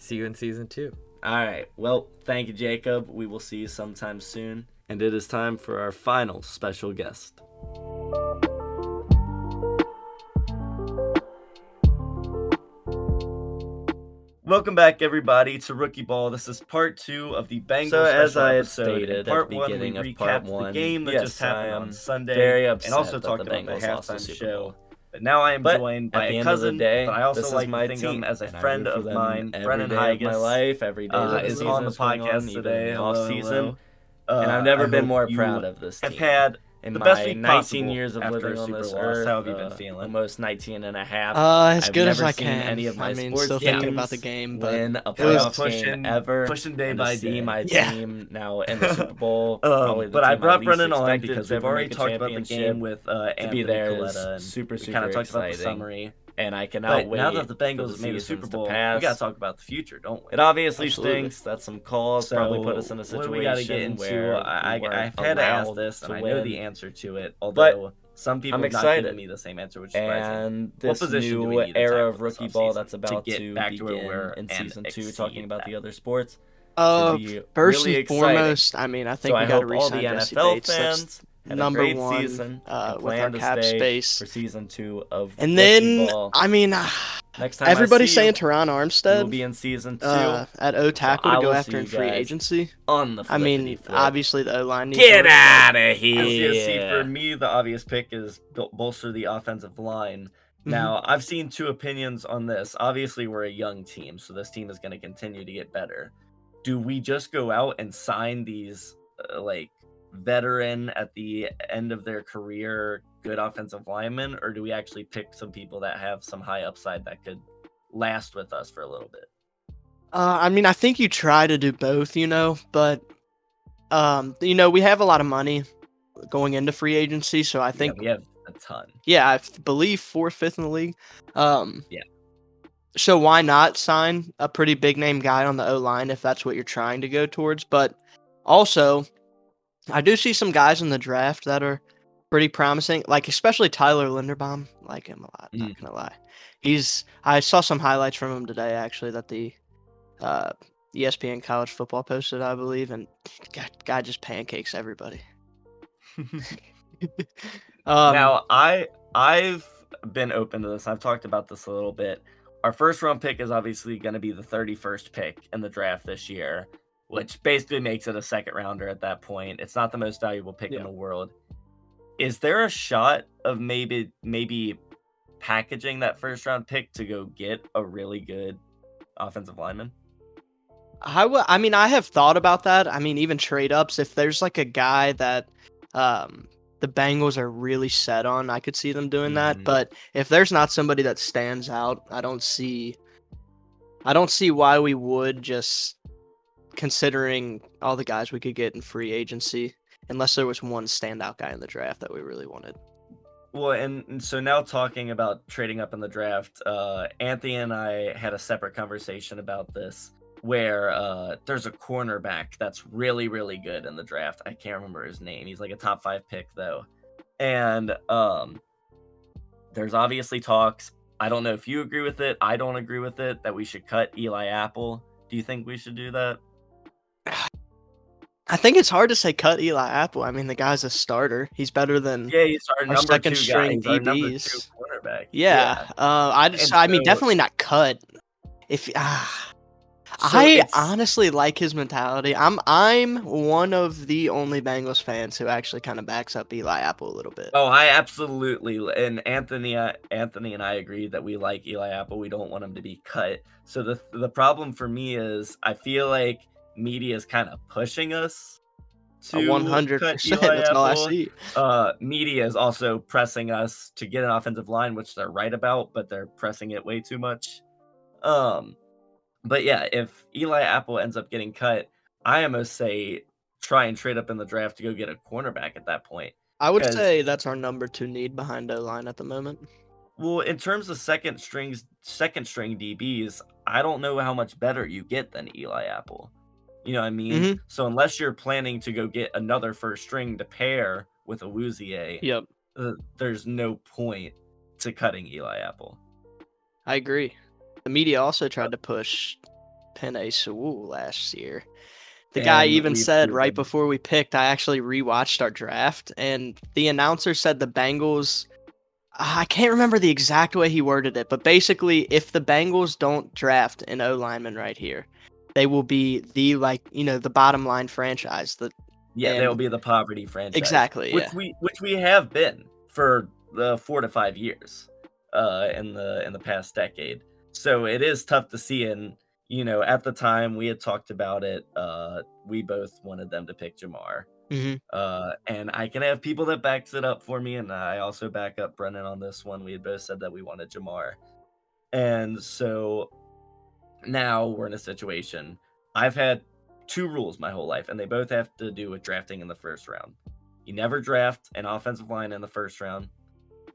See you in season two All right. Well, thank you, Jacob. We will see you sometime soon. And it is time for our final special guest. Welcome back, everybody, to Rookie Ball. This is part two of the Bengals. So, as I had stated In at part the one, beginning we of part one, the game that yes, just happened on Sunday, very and also talked the about the Bengals lost the halftime show. Bowl. But now I am But joined by the a of cousin, day, but I also like my to think of team, him as a friend of mine, Brennan of Haigis. my life, every day uh, is season on the podcast on, today hello, off-season. hello. and Uh, I've never I been more proud of this Have had in the my best week 19 years of living on this Bowl. earth. How have you been uh, feeling? Almost 19 and a half. Uh, as I've good as I seen can. any of my I mean, sports still thinking about the game, but win a was playoff pushing- game ever. pushing day by to see day. my Yeah. team now in the Super Bowl. Um, probably the but I team brought least Brennan on because to we've already talked about the game with uh, to Anthony be there Coletta is and super, super kind of talked about the exciting. summary. And I cannot But wait. now that the for Bengals made the seasons Super to Bowl, we got to talk about the future, don't we? It obviously Absolutely. stinks that some calls So, probably put us in a what situation we gotta get into, where I, we I, weren't I've had to ask allowed this, and to I know the answer to it. Although some people I'm have not excited. given me the same answer, which is surprising. and What this position do we new era of this rookie ball that's about get to back to where begin we're in season two, exceed talking about the other sports. uh, should first really and exciting. foremost, I mean, I think so we got to hope all the resign Jessie NFL fans had number a great one season uh, with our to cap stay space. for season two of And then, ball. I mean, uh, next time everybody's saying you, Teron we will Armstead be in season two uh, at O tackle I to go after see in free agency. on the I mean, flippity-flip. obviously the O line needs to Get out of I see, here! for me, the obvious pick is bolster the offensive line. Mhm. Now, I've seen two opinions on this. Obviously, we're a young team, so this team is going to continue to get better. Do we just go out and sign these, uh, like, veteran at the end of their career good offensive linemen, or do we actually pick some people that have some high upside that could last with us for a little bit? Uh, I mean, I think you try to do both, you know, but um, you know, we have a lot of money. going into free agency. So I think yeah, we have a ton. Yeah, I believe fourth, fifth in the league. Um, Yeah. So why not sign a pretty big name guy on the O line if that's what you're trying to go towards? But also, I do see some guys in the draft that are pretty promising, like especially Tyler Linderbaum. Like him a lot. Not Mm. gonna lie, he's. I saw some highlights from him today actually that the uh, ESPN college football posted, I believe, and guy, guy just pancakes everybody. um, now I I've been open to this. I've talked about this a little bit. Our first round pick is obviously going to be the 31st pick in the draft this year, which basically makes it a second rounder at that point. It's not the most valuable pick in the world. Is there a shot of maybe maybe packaging that first round pick to go get a really good offensive lineman? I would. I mean, I have thought about that. I mean, even trade ups. If there's like a guy that, um, the Bengals are really set on, I could see them doing that. Mhm. But if there's not somebody that stands out, I don't see. I don't see why we would just considering all the guys we could get in free agency, unless there was one standout guy in the draft that we really wanted. Well, and, so now talking about trading up in the draft, uh, Anthony and I had a separate conversation about this where uh, there's a cornerback that's really, really good in the draft. I can't remember his name. He's like a top five pick, though. And um, there's obviously talks. I don't know if you agree with it. I don't agree with it that we should cut Eli Apple. Do you think we should do that? I think it's hard to say cut Eli Apple. I mean, the guy's a starter. He's better than Yeah, he's our, Our number second two guy. string our DBs. cornerback. Yeah, uh, I just, And I mean, definitely not cut. If ah, So I honestly like his mentality. I'm, I'm one of the only Bengals fans who actually kind of backs up Eli Apple a little bit. Oh, I absolutely and Anthony, uh, Anthony and I agree that we like Eli Apple. We don't want him to be cut. So the the problem for me is I feel like media is kind of pushing us to One hundred percent. That's all I see. Uh, media is also pressing us to get an offensive line, which they're right about, but they're pressing it way too much. Um, but yeah, if Eli Apple ends up getting cut, I almost say try and trade up in the draft to go get a cornerback at that point. I would say that's our number two need behind O line at the moment. Well, in terms of second strings, second string DBs, I don't know how much better you get than Eli Apple. You know what I mean? Mhm. So unless you're planning to go get another first string to pair with a Awuzie, Yep, uh, there's no point to cutting Eli Apple. I agree. The media also tried to push Penei Sewell last year. The guy even said right before we picked, I actually rewatched our draft, and the announcer said the Bengals. I can't remember the exact way he worded it, but basically, if the Bengals don't draft an O lineman right here, they will be the like you know the bottom line franchise. that Yeah, And- they'll be the poverty franchise. exactly, Which yeah. we which we have been for the four to five years uh in the in the past decade. So it is tough to see and you know, at the time we had talked about it, uh we both wanted them to pick Ja'Marr. Mhm. Uh and I can have people that backs it up for me and I also back up Brennan on this one. We had both said that we wanted Ja'Marr. And so now we're in a situation. I've had two rules my whole life, and they both have to do with drafting in the first round. You never draft an offensive line in the first round,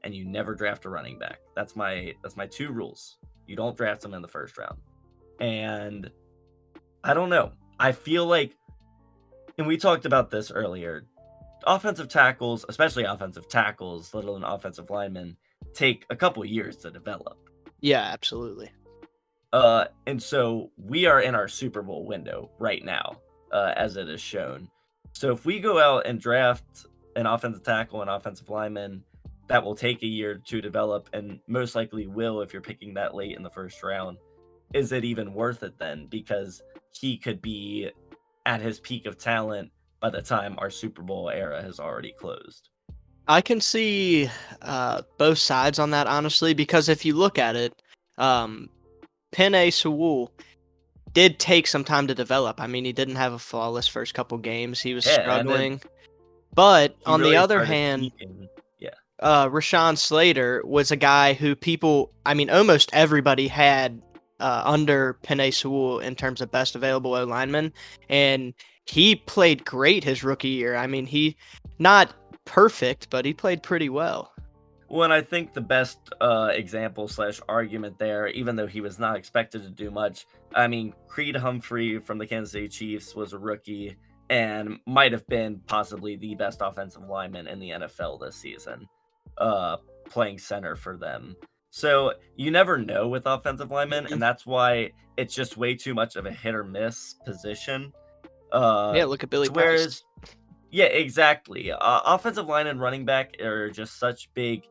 and you never draft a running back. That's my that's my two rules. You don't draft them in the first round. And I don't know. I feel like and we talked about this earlier. Offensive tackles, especially offensive tackles, let alone offensive linemen, take a couple years to develop. yeah, absolutely. Uh, and so we are in our Super Bowl window right now, uh, as it is shown. So if we go out and draft an offensive tackle and offensive lineman, that will take a year to develop, and most likely will if you're picking that late in the first round. Is it even worth it then? Because he could be at his peak of talent by the time our Super Bowl era has already closed. I can see uh, both sides on that, honestly, because if you look at it, um, Penei Sewell did take some time to develop. I mean, he didn't have a flawless first couple games. He was Yeah, struggling. But on really the other hand, peaking. uh, Rashawn Slater was a guy who people, I mean, almost everybody had uh, under Penei Sewell in terms of best available O lineman, and he played great his rookie year. I mean, he not perfect, but he played pretty well. Well, and I think the best uh, example slash argument there, even though he was not expected to do much, I mean, Creed Humphrey from the Kansas City Chiefs was a rookie and might have been possibly the best offensive lineman in the NFL this season, uh, playing center for them. So you never know with offensive linemen, and that's why it's just way too much of a hit or miss position. Uh, yeah, look at Billy. Whereas, yeah, exactly. Uh, offensive line and running back are just such big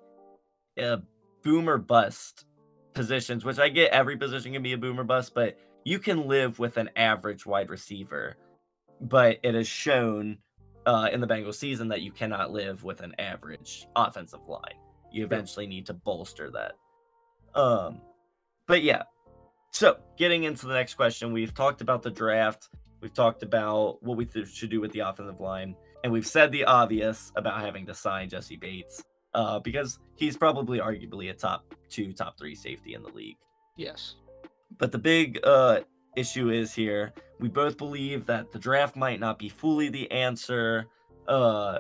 uh, boomer bust positions, which I get every position can be a boomer bust, but you can live with an average wide receiver. But it is shown uh, in the Bengals season that you cannot live with an average offensive line. You eventually need to bolster that. Um, but yeah. So getting into the next question, we've talked about the draft. We've talked about what we th- should do with the offensive line, and we've said the obvious about having to sign Jessie Bates uh, because he's probably arguably a top two, top three safety in the league. Yes. But the big uh, issue is here we both believe that the draft might not be fully the answer. Uh,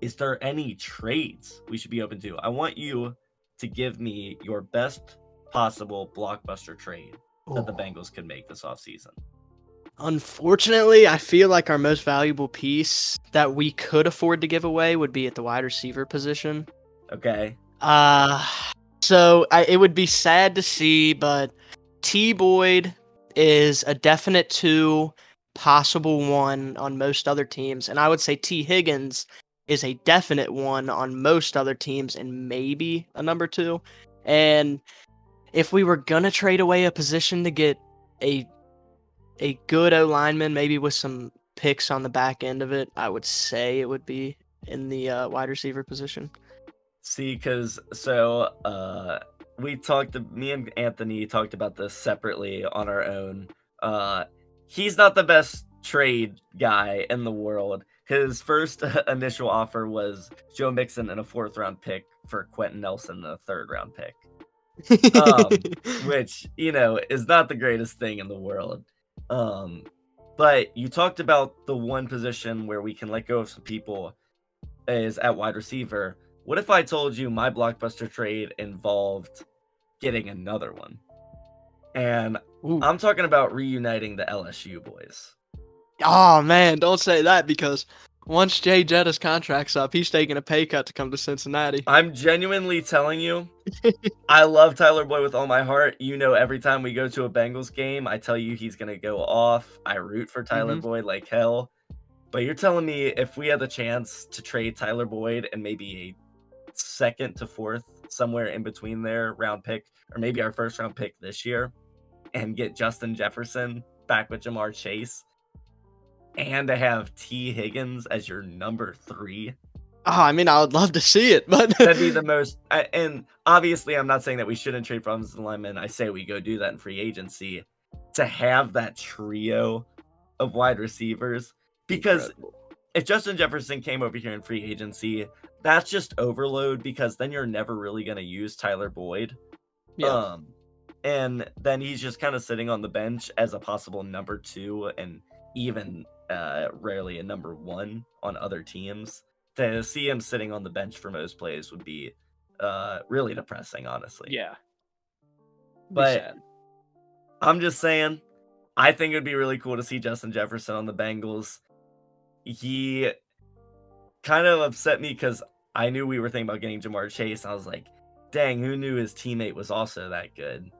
is there any trades we should be open to? I want you to give me your best possible blockbuster trade that the Bengals could make this offseason. Unfortunately, I feel like our most valuable piece that we could afford to give away would be at the wide receiver position. Okay. Uh so I, it would be sad to see, but T Boyd is a definite two, possible one on most other teams, and I would say Tee Higgins is a definite one on most other teams, and maybe a number two. And if we were gonna trade away a position to get a a good O lineman, maybe with some picks on the back end of it, I would say it would be in the uh, wide receiver position. See, because so uh, we talked, me and Anthony talked about this separately on our own. Uh, he's not the best trade guy in the world. His first initial offer was Joe Mixon and a fourth round pick for Quenton Nelson and a third round pick. um, which you know is not the greatest thing in the world. Um, but you talked about the one position where we can let go of some people is at wide receiver. What if I told you my blockbuster trade involved getting another one? And Ooh. I'm talking about reuniting the LSU boys. Oh man, don't say that because once Jay Jetta's contract's up, he's taking a pay cut to come to Cincinnati. I'm genuinely telling you, I love Tyler Boyd with all my heart. You know, every time we go to a Bengals game, I tell you he's gonna go off. I root for Tyler mm-hmm. Boyd like hell. But you're telling me if we had the chance to trade Tyler Boyd and maybe second to fourth, somewhere in between there, round pick, or maybe our first round pick this year, and get Justin Jefferson back with Ja'Marr Chase, and to have Tee Higgins as your number three. Oh, I mean, I would love to see it, but that'd be the most. And obviously, I'm not saying that we shouldn't trade for offensive linemen. I say we go do that in free agency to have that trio of wide receivers because Incredible. if Justin Jefferson came over here in free agency, that's just overload because then you're never really going to use Tyler Boyd. Yeah. Um, and then he's just kind of sitting on the bench as a possible number two and even uh, rarely a number one on other teams. To see him sitting on the bench for most plays would be uh, really depressing, honestly. Yeah. But I'm just saying, I think it would be really cool to see Justin Jefferson on the Bengals. He kind of upset me because I knew we were thinking about getting Ja'Marr Chase. I was like, dang, who knew his teammate was also that good?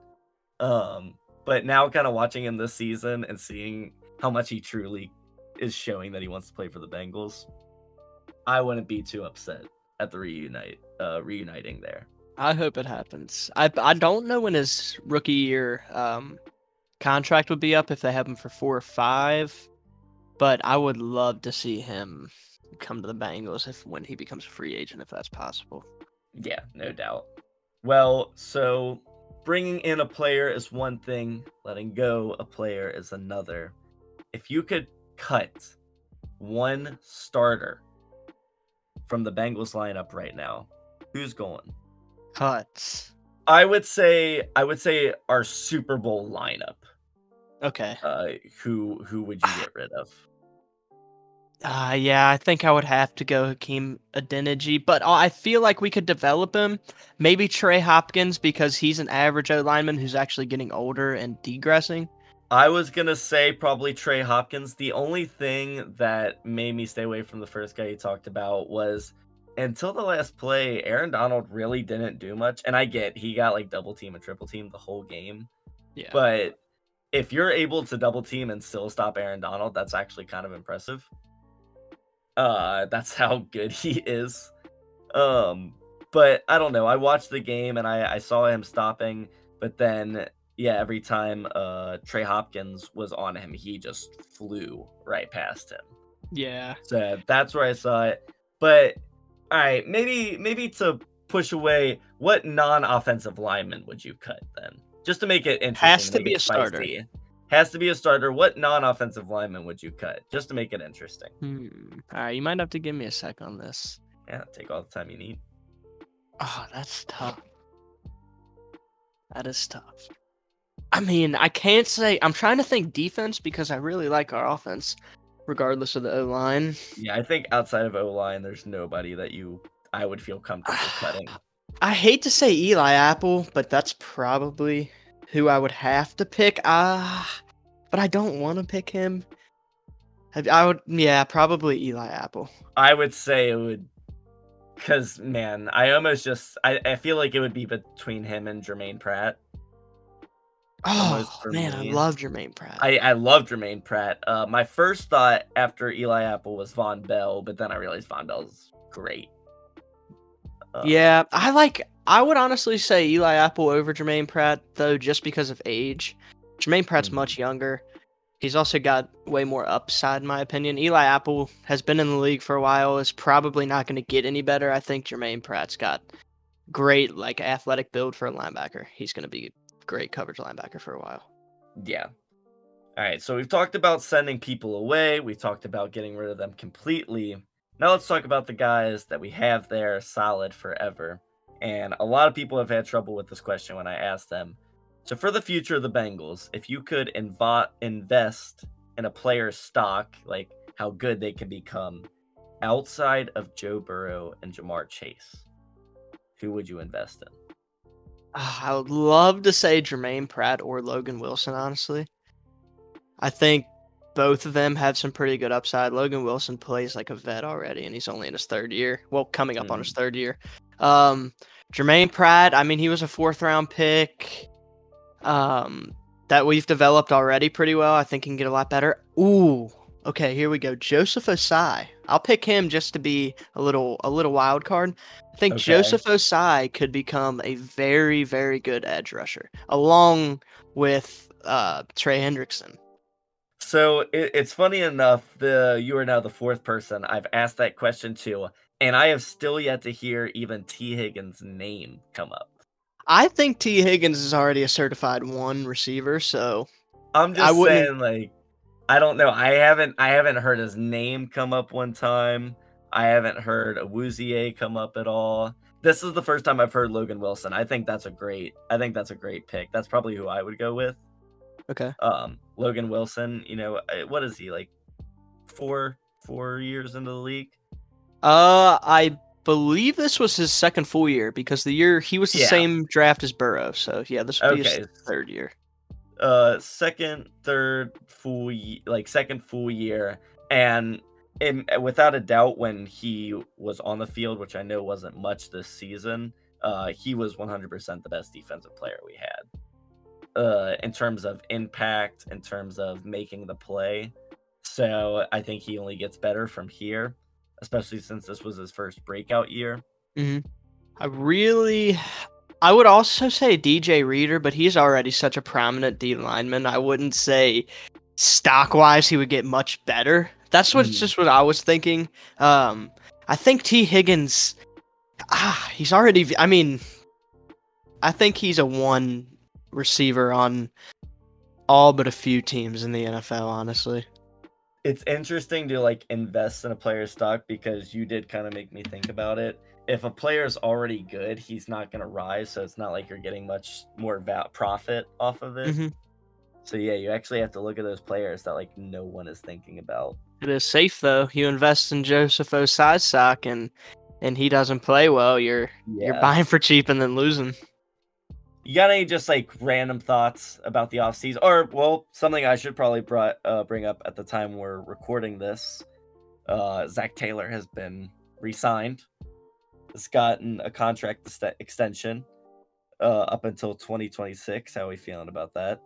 Um, but now kind of watching him this season and seeing how much he truly is showing that he wants to play for the Bengals, I wouldn't be too upset at the reunite uh reuniting there. I hope it happens. I I don't know when his rookie year um contract would be up if they have him for four or five, but I would love to see him come to the Bengals if when he becomes a free agent, if that's possible. Yeah, no doubt. Well, so bringing in a player is one thing, letting go a player is another. If you could cut one starter from the Bengals lineup right now, who's going? Cuts. I would say I would say our Super Bowl lineup. Okay. Uh, who who would you get rid of? Uh, yeah, I think I would have to go Hakeem Adeniji, but uh, I feel like we could develop him. Maybe Trey Hopkins because he's an average O lineman who's actually getting older and degressing. I was gonna say probably Trey Hopkins. The only thing that made me stay away from the first guy you talked about was until the last play, Aaron Donald really didn't do much. And I get he got like double team and triple team the whole game. Yeah. But if you're able to double team and still stop Aaron Donald, that's actually kind of impressive. Uh that's how good he is. Um but I don't know. I watched the game and I, I saw him stopping, but then yeah, every time uh Trey Hopkins was on him, he just flew right past him. yeah. So that's where I saw it. But all right, maybe maybe to push away, what non-offensive lineman would you cut then? Just to make it interesting. Has to be a starter. Has to be a starter. What non-offensive lineman would you cut? Just to make it interesting. Hmm. All right, you might have to give me a sec on this. Yeah, take all the time you need. Oh, that's tough. That is tough. I mean, I can't say I'm trying to think defense because I really like our offense, regardless of the O line. Yeah, I think outside of O line, there's nobody that you I would feel comfortable cutting. I hate to say Eli Apple, but that's probably who I would have to pick. Ah, but I don't want to pick him. I, I would, yeah, probably Eli Apple. I would say it would because man, I almost just I, I feel like it would be between him and Germaine Pratt. Oh man, I me. love Germaine Pratt. I, I love Germaine Pratt. Uh, my first thought after Eli Apple was Vonn Bell, but then I realized Vonn Bell's great. Uh, Yeah, I like. I would honestly say Eli Apple over Germaine Pratt, though, just because of age. Germaine Pratt's Mhm. much younger. He's also got way more upside, in my opinion. Eli Apple has been in the league for a while. Is probably not going to get any better. I think Germaine Pratt's got great, like, athletic build for a linebacker. He's going to be a great coverage linebacker for a while. Yeah. All right. So we've talked about sending people away. We've talked about getting rid of them completely. Now let's talk about the guys that we have there solid forever. And a lot of people have had trouble with this question when I asked them. So for the future of the Bengals, if you could invo- invest in a player's stock, like how good they can become, outside of Joe Burrow and Ja'Marr Chase, who would you invest in? Ah, I would love to say Germaine Pratt or Logan Wilson, honestly. I think both of them have some pretty good upside. Logan Wilson plays like a vet already, and he's only in his third year. Well, coming up on his third year. Um, Germaine Pratt, I mean, he was a fourth round pick um, that we've developed already pretty well. I think he can get a lot better. Ooh, okay, here we go. Joseph Ossai. I'll pick him just to be a little a little wild card. I think Okay. Joseph Ossai could become a very very good edge rusher, along with uh, Trey Hendrickson. So it, it's funny enough. The you are now the fourth person I've asked that question to, and I have still yet to hear even Tee Higgins' name come up. I think Tee Higgins is already a certified one receiver, so I'm just I wouldn't- saying, like, I don't know. I haven't I haven't heard his name come up one time. I haven't heard a Awuzie come up at all. This is the first time I've heard Logan Wilson. I think that's a great. I think that's a great pick. That's probably who I would go with. okay. Um, Logan Wilson. You know, what is he like? Four four years into the league. Uh, I believe this was his second full year because the year he was the Yeah. same draft as Burrow. So yeah, this would be his third year. uh second third full ye- like second full year and in, without a doubt when he was on the field which i know wasn't much this season uh he was 100% the best defensive player we had uh in terms of impact in terms of making the play so i think he only gets better from here especially since this was his first breakout year I really, I would also say DJ Reader, but he's already such a prominent D lineman. I wouldn't say stock wise he would get much better. That's what's Mm. just what I was thinking. Um, I think Tee Higgins, ah, he's already. I mean, I think he's a one receiver on all but a few teams in the NFL. Honestly, it's interesting to like invest in a player's stock because you did kind of make me think about it. If a player's already good, he's not going to rise, so it's not like you're getting much more va- profit off of it. Mhm. So yeah, you actually have to look at those players that like no one is thinking about. It is safe though. You invest in Joseph Ossai-Sack and and he doesn't play well, you're you're buying for cheap and then losing. You got any just like random thoughts about the offseason? Or, well, something I should probably brought, uh, bring up at the time we're recording this. Uh, Zac Taylor has been re signed, has gotten a contract ext- extension uh, up until 2026. How are we feeling about that?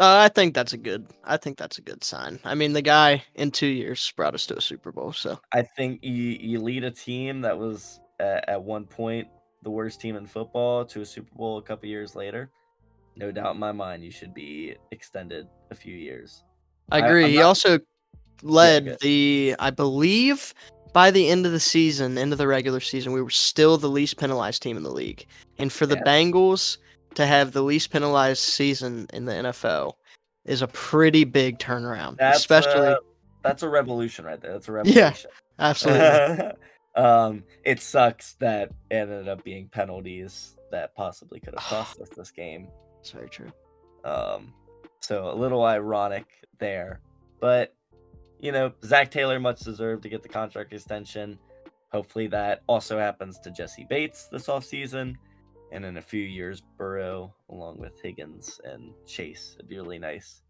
Uh, I think that's a good. I think that's a good sign. I mean, the guy in two years brought us to a Super Bowl, so I think you, you lead a team that was at, at one point the worst team in football to a Super Bowl a couple years later. No doubt in my mind, you should be extended a few years. I I- agree. He not- also led good. the. I believe by the end of the season, end of the regular season, we were still the least penalized team in the league, and for the Yeah. Bengals to have the least penalized season in the NFL is a pretty big turnaround, That's especially. a, that's a revolution right there. That's a revolution. Yeah. absolutely. um, it sucks that it ended up being penalties that possibly could have cost us this game. It's very true. Um, so a little ironic there, but you know, Zac Taylor much deserved to get the contract extension. Hopefully, that also happens to Jessie Bates this offseason. And in a few years, Burrow, along with Higgins and Chase. It'd be really nice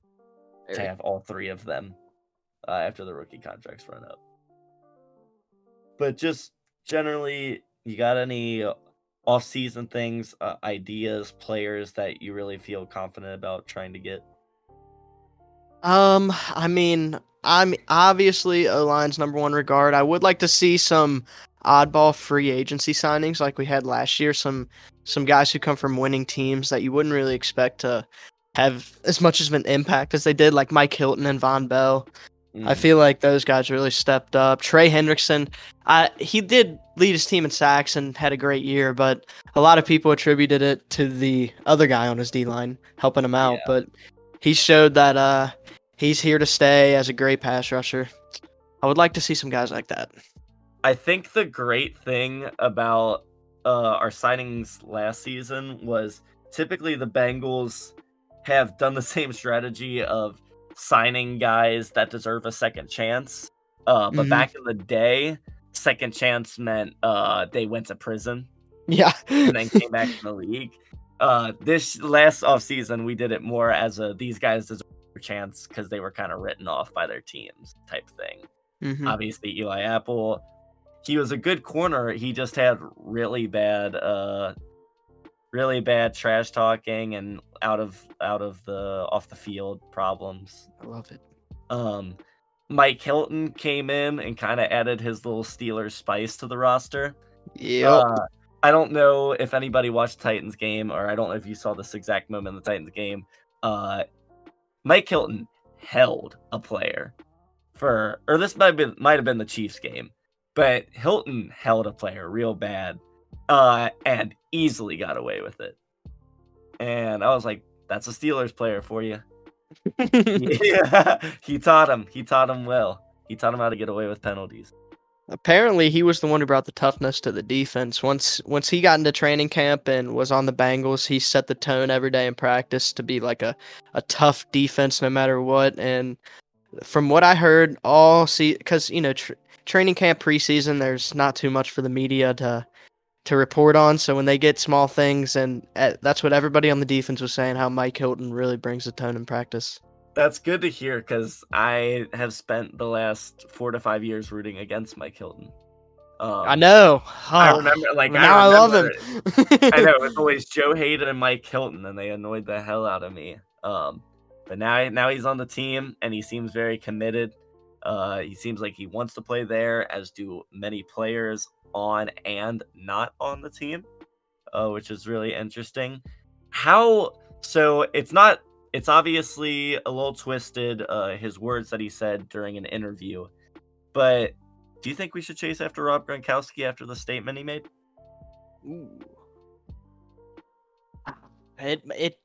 to have all three of them uh, after the rookie contracts run up. But just generally, you got any off-season things, uh, ideas, players that you really feel confident about trying to get? Um, I mean, I'm obviously O line's number one regard. I would like to see some oddball free agency signings like we had last year. Some some guys who come from winning teams that you wouldn't really expect to have as much of an impact as they did, like Mike Hilton and Vonn Bell. I Mm, feel like those guys really stepped up. Trey Hendrickson, I he did lead his team in sacks and had a great year, but a lot of people attributed it to the other guy on his D line helping him out. Yeah. But he showed that uh he's here to stay as a great pass rusher. I would like to see some guys like that. I think the great thing about uh, our signings last season was typically the Bengals have done the same strategy of signing guys that deserve a second chance. Uh, but Mhm. back in the day, second chance meant uh, they went to prison Yeah. and then came back to the league. Uh, this last offseason, we did it more as a these guys deserve a chance because they were kind of written off by their teams type thing Mhm. obviously Eli Apple. He was a good corner. He just had really bad uh really bad trash talking and out of out of the off the field problems. I love it. Um Mike Hilton came in and kind of added his little Steelers spice to the roster. Yeah. Uh, I don't know if anybody watched Titans game or I don't know if you saw this exact moment in the Titans game. Uh Mike Hilton held a player for or this might been might have been the Chiefs game, but Hilton held a player real bad uh and easily got away with it. And I was like, that's a Steelers player for you. yeah, he taught him. He taught him well. He taught him how to get away with penalties. Apparently, he was the one who brought the toughness to the defense. Once once he got into training camp and was on the Bengals, he set the tone every day in practice to be like a, a tough defense no matter what. And from what I heard, all see because you know tr- training camp preseason, there's not too much for the media to to report on. So when they get small things, and uh, that's what everybody on the defense was saying, how Mike Hilton really brings the tone in practice. That's good to hear because I have spent the last four to five years rooting against Mike Hilton. Um, I know. I Ah, remember, like, now I, love him. I know it was always Joe Haden and Mike Hilton, and they annoyed the hell out of me. Um, but now, now he's on the team, and he seems very committed. Uh, he seems like he wants to play there, as do many players on and not on the team, uh, which is really interesting. How so? It's not. It's obviously a little twisted. Uh, his words that he said during an interview, but do you think we should chase after Rob Gronkowski after the statement he made? Ooh. It it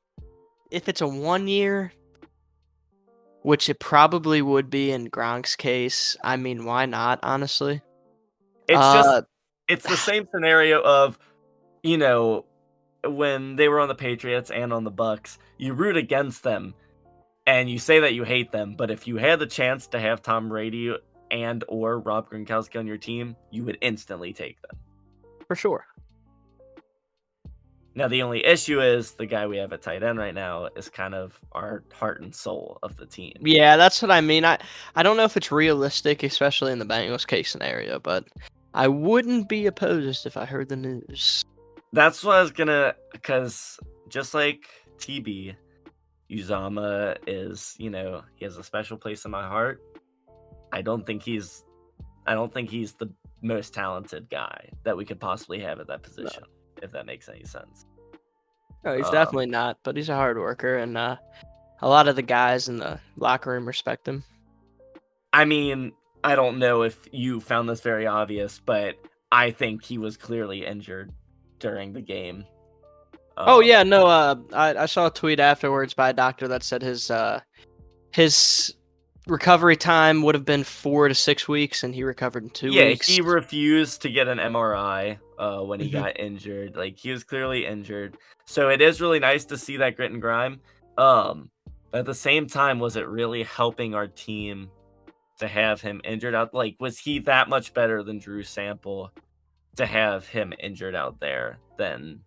if it's a one year, which it probably would be in Gronk's case. I mean, why not? Honestly, It's Uh, just it's the same scenario of you know when they were on the Patriots and on the Bucks, you root against them and you say that you hate them, but if you had the chance to have Tom Brady and or Rob Gronkowski on your team, you would instantly take them. For sure. Now the only issue is the guy we have at tight end right now is kind of our heart and soul of the team. Yeah, that's what I mean. I I don't know if it's realistic, especially in the Bengals case scenario, but I wouldn't be opposed if I heard the news. That's what I was gonna, because just like TB, Uzomah is, you know, he has a special place in my heart. I don't think he's, I don't think he's the most talented guy that we could possibly have at that position, if that makes any sense. No, he's Um, definitely not, but he's a hard worker, and uh, a lot of the guys in the locker room respect him. I mean, I don't know if you found this very obvious, but I think he was clearly injured during the game. oh Um, yeah, no, uh, I, I saw a tweet afterwards by a doctor that said his uh, his recovery time would have been four to six weeks, and he recovered in two yeah, weeks. he refused to get an MRI uh, when he Mhm. got injured. Like he was clearly injured. So it is really nice to see that grit and grime. Um, but at the same time, was it really helping our team to have him injured out? Like, was he that much better than Drew Sample to have him injured out there than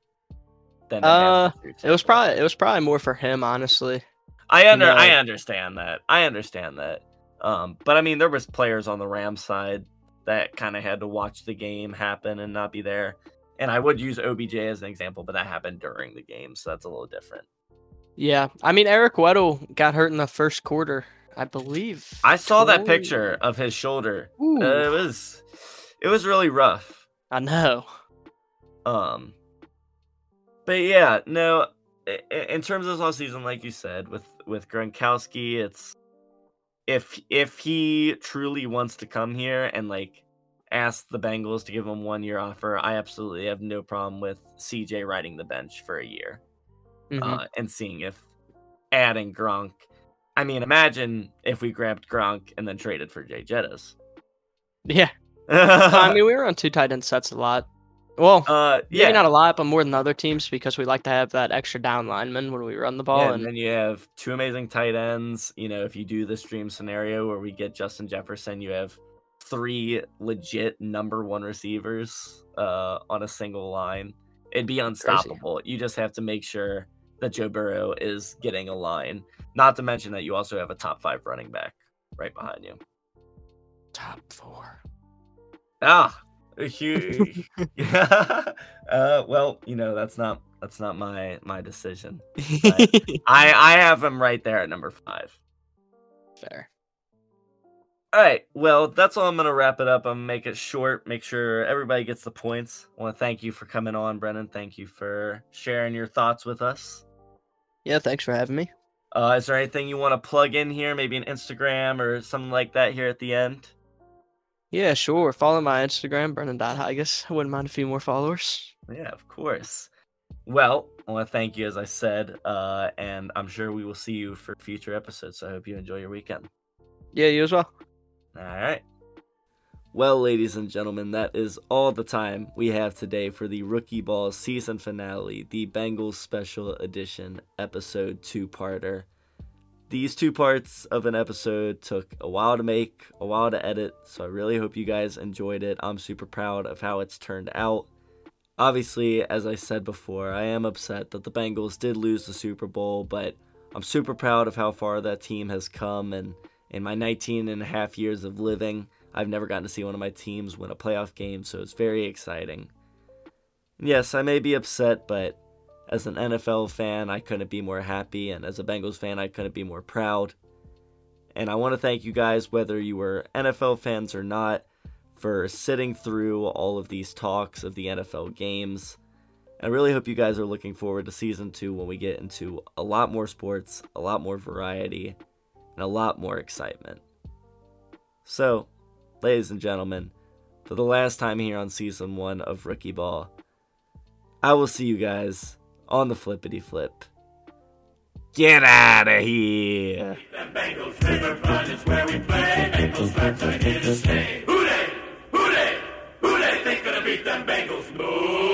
than Uh, it was probably it was probably more for him, honestly. I under No. I understand that. I understand that. Um, but I mean, there was players on the Rams side that kind of had to watch the game happen and not be there. And I would use OBJ as an example, but that happened during the game, so that's a little different. Yeah, I mean Eric Weddle got hurt in the first quarter, I believe. I saw that picture of his shoulder. Uh, it was it was really rough. I know. Um, but yeah, no. i- i- In terms of this offseason, like you said, with with Gronkowski, it's if if he truly wants to come here and like ask the Bengals to give him one year offer, I absolutely have no problem with CJ riding the bench for a year Mhm. uh, and seeing if adding Gronk. I mean, imagine if we grabbed Gronk and then traded for Jay Jettis. yeah, I mean we were on two tight end sets a lot. Well, uh, maybe yeah, not a lot, but more than other teams because we like to have that extra down lineman when we run the ball. Yeah, and and then you have two amazing tight ends. You know, if you do this dream scenario where we get Justin Jefferson, you have three legit number one receivers uh, on a single line. It'd be unstoppable. You just have to make sure that Joe Burrow is getting a line. Not to mention that you also have a top five running back right behind you. top four. Ah, huge. yeah. Uh, well, you know that's not that's not my my decision. I I have him right there at number five. Fair. All right. Well, that's all I'm gonna wrap it up. I'm gonna make it short. Make sure everybody gets the points. I want to thank you for coming on, Brennan. Thank you for sharing your thoughts with us. Yeah, thanks for having me. Uh, is there anything you want to plug in here? Maybe an Instagram or something like that here at the end. Yeah, sure. Follow my Instagram, Brennan.Haigis. I wouldn't mind a few more followers. Yeah, of course. Well, I want to thank you, as I said, uh, and I'm sure we will see you for future episodes. So I hope you enjoy your weekend. Yeah, you as well. All right. Well, ladies and gentlemen, that is all the time we have today for the Rookie Ball season finale, the Bengals Special Edition episode two parter. These two parts of an episode took a while to make, a while to edit, so I really hope you guys enjoyed it. I'm super proud of how it's turned out. Obviously, as I said before, I am upset that the Bengals did lose the Super Bowl, but I'm super proud of how far that team has come. And in my 19 and a half years of living, I've never gotten to see one of my teams win a playoff game, so it's very exciting. Yes, I may be upset, but as an NFL fan, I couldn't be more happy, and as a Bengals fan, I couldn't be more proud. And I want to thank you guys, whether you were NFL fans or not, for sitting through all of these talks of the NFL games. I really hope you guys are looking forward to season two when we get into a lot more sports, a lot more variety, and a lot more excitement. So, ladies and gentlemen, for the last time here on season one of Rookie Ball, I will see you guys on the flippity flip. Get out of here! Bengals is where we play. Bengals back to here to stay. Who they? Who they? Who they think gonna beat them Bengals? No.